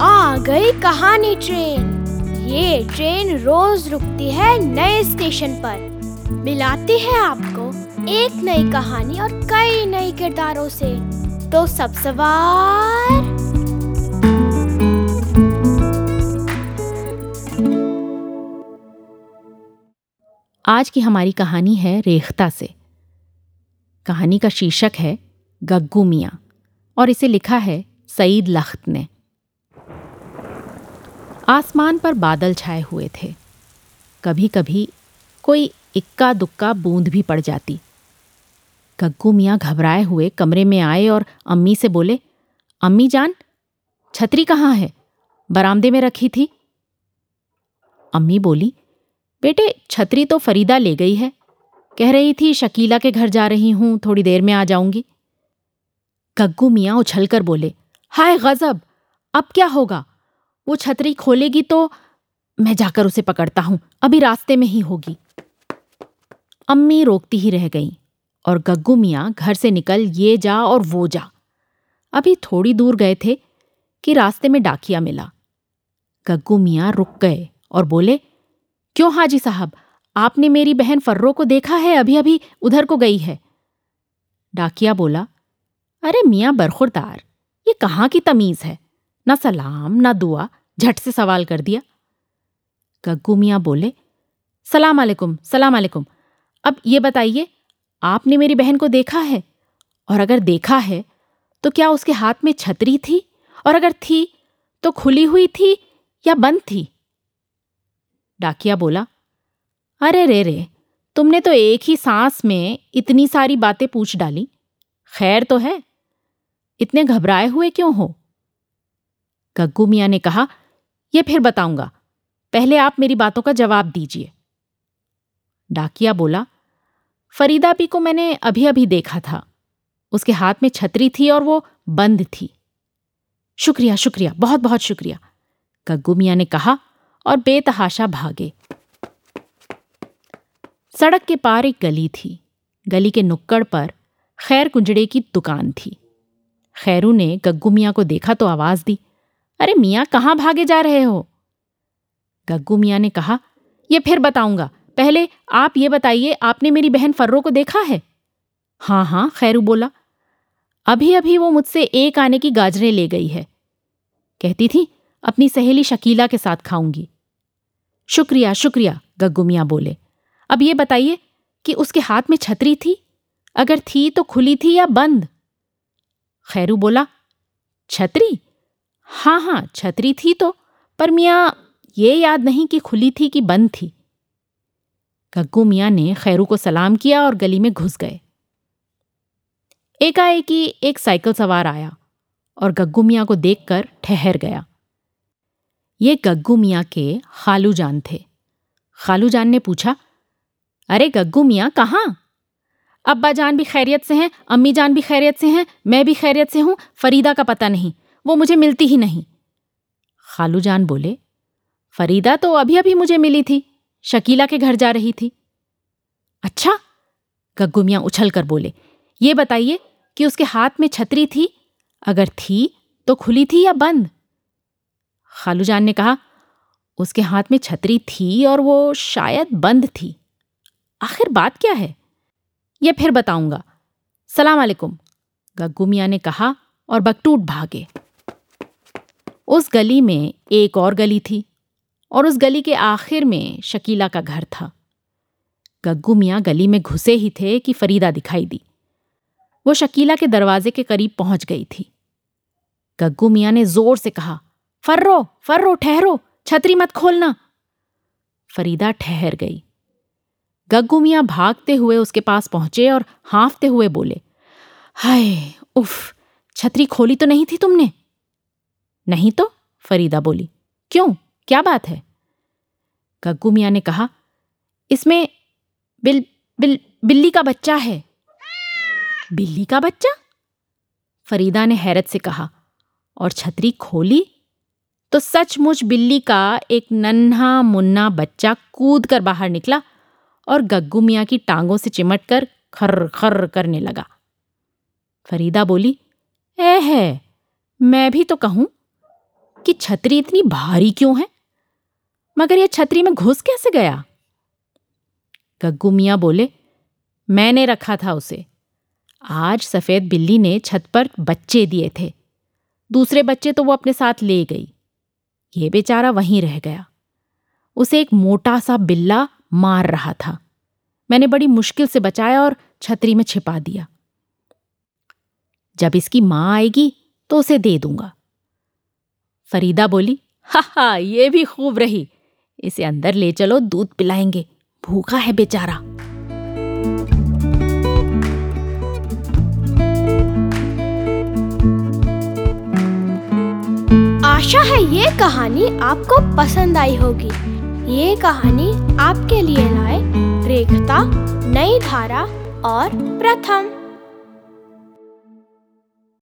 पुरानी ट्रेन। ये ट्रेन रोज रुकती है नए स्टेशन पर। मिलाती है आपको एक नई कहानी और कई नए किरदारों से। तो सब सवार। आज की हमारी कहानी है रेखता से। कहानी का शीर्षक है गग्गू मियाँ और इसे लिखा है सईद लख्त ने। आसमान पर बादल छाए हुए थे। कभी कभी कोई इक्का दुक्का बूंद भी पड़ जाती। गग्गू मियाँ घबराए हुए कमरे में आए और अम्मी से बोले, अम्मी जान, छतरी कहाँ है? बरामदे में रखी थी? अम्मी बोली, बेटे, छतरी तो फरीदा ले गई है। कह रही थी, शकीला के घर जा रही हूँ, थोड़ी देर में आ जाऊँगी। गग्गू मियाँ उछलकर बोले, हाय गजब, अब क्या होगा? वो छतरी खोलेगी तो मैं जाकर उसे पकड़ता हूँ। अभी रास्ते में ही होगी। अम्मी रोकती ही रह गई और गग्गू मियाँ घर से निकल ये जा और वो जा। अभी थोड़ी दूर गए थे कि रास्ते में डाकिया मिला। गग्गू मियाँ रुक गए और बोले, क्यों हाजी साहब? आपने मेरी बहन फर्रो को देखा है? अभी अभी उधर को गई है। डाकिया बोला, अरे मियाँ बरखुरदार, ये कहाँ की तमीज है? ना सलाम, ना दुआ झट से सवाल कर दिया। गग्गू मियाँ बोले, सलाम अलैकुम सलाम अलैकुम। अब ये बताइए, आपने मेरी बहन को देखा है? और अगर देखा है तो क्या उसके हाथ में छतरी थी? और अगर थी तो खुली हुई थी या बंद थी? डाकिया बोला, अरे रे रे, तुमने तो एक ही सांस में इतनी सारी बातें पूछ डाली। खैर तो है, इतने घबराए हुए क्यों हो? गग्गू मियाँ ने कहा यह फिर बताऊँगा। पहले आप मेरी बातों का जवाब दीजिए। डाकिया बोला, फरीदा पी को मैंने अभी अभी देखा था। उसके हाथ में छतरी थी और वो बंद थी। शुक्रिया शुक्रिया बहुत बहुत शुक्रिया। गग्गू मियाँ ने कहा और बेतहाशा भागे। सड़क के पार एक गली थी। गली के नुक्कड़ पर खैर कुंजड़े की दुकान थी। खैरू ने गग्गू मियाँ को देखा तो आवाज़ दी अरे मियाँ कहाँ भागे जा रहे हो? गग्गू मियाँ ने कहा यह फिर बताऊँगा। पहले आप ये बताइए, आपने मेरी बहन फर्रो को देखा है? हाँ हाँ खैरू बोला। अभी अभी वो मुझसे एक आने की गाजरें ले गई है। कहती थी, अपनी सहेली शकीला के साथ खाऊँगी। शुक्रिया शुक्रिया, गग्गू मियाँ बोले। अब ये बताइए कि उसके हाथ में छतरी थी? अगर थी तो खुली थी या बंद? खैरू बोला, छतरी? हाँ हाँ छतरी थी तो पर मियाँ, ये याद नहीं कि खुली थी कि बंद थी। गग्गू मियाँ ने खैरू को सलाम किया और गली में घुस गए। एकाएकी एक साइकिल सवार आया और गग्गू मियाँ को देखकर ठहर गया। ये गग्गू मियाँ के खालू जान थे। खालू जान ने पूछा, अरे गग्गू मियाँ, कहाँ? अब्बा जान भी खैरियत से हैं, अम्मी जान भी खैरियत से हैं, मैं भी खैरियत से हूँ, फरीदा का पता नहीं। वो मुझे मिलती ही नहीं। खालू जान बोले, फरीदा तो अभी अभी मुझे मिली थी, शकीला के घर जा रही थी। अच्छा गग्गू मियाँ उछल कर बोले, ये बताइए कि उसके हाथ में छतरी थी, अगर थी तो खुली थी या बंद? खालू जान ने कहा, उसके हाथ में छतरी थी और वो शायद बंद थी। आखिर बात क्या है? ये फिर बताऊँगा। सलाम अलैकुम, गग्गू मियाँ ने कहा और बकटूट भागे। उस गली में एक और गली थी और उस गली के आखिर में शकीला का घर था। गग्गू मियाँ गली में घुसे ही थे कि फरीदा दिखाई दी। वो शकीला के दरवाजे के करीब पहुँच गई थी। गग्गू मियाँ ने ज़ोर से कहा, फर्रो फर्रो, ठहरो, छतरी मत खोलना! फरीदा ठहर गई। गग्गू मियाँ भागते हुए उसके पास पहुँचे और हाँफते हुए बोले, हाय, उफ, छतरी खोली तो नहीं थी तुमने? नहीं तो? फरीदा बोली। क्यों? क्या बात है? गग्गू मियाँ ने कहा, इसमें बिल बिल, बिल्ली का बच्चा है। बिल्ली का बच्चा? फरीदा ने हैरत से कहा, और छतरी खोली? तो सचमुच बिल्ली का एक नन्हा मुन्ना बच्चा कूद कर बाहर निकला, और गग्गू मियाँ की टांगों से चिमट कर खर्र खर्र करने लगा। फरीदा बोली ए है, मैं भी तो कहूँ कि छतरी इतनी भारी क्यों है? मगर यह छतरी में घुस कैसे गया? गग्गू मियाँ बोले, मैंने रखा था उसे। आज सफ़ेद बिल्ली ने छत पर बच्चे दिए थे। दूसरे बच्चे तो वो अपने साथ ले गई। ये बेचारा वहीं रह गया। उसे एक मोटा सा बिल्ला मार रहा था। मैंने बड़ी मुश्किल से बचाया और छतरी में छिपा दिया। जब इसकी माँ आएगी तो उसे दे दूँगा। फरीदा बोली, हा हा, ये भी खूब रही। इसे अंदर ले चलो, दूध पिलाएँगे। भूखा है बेचारा। आशा है ये कहानी आपको पसंद आई होगी। ये कहानी आपके लिए लाए रेखता, नई धारा और प्रथम।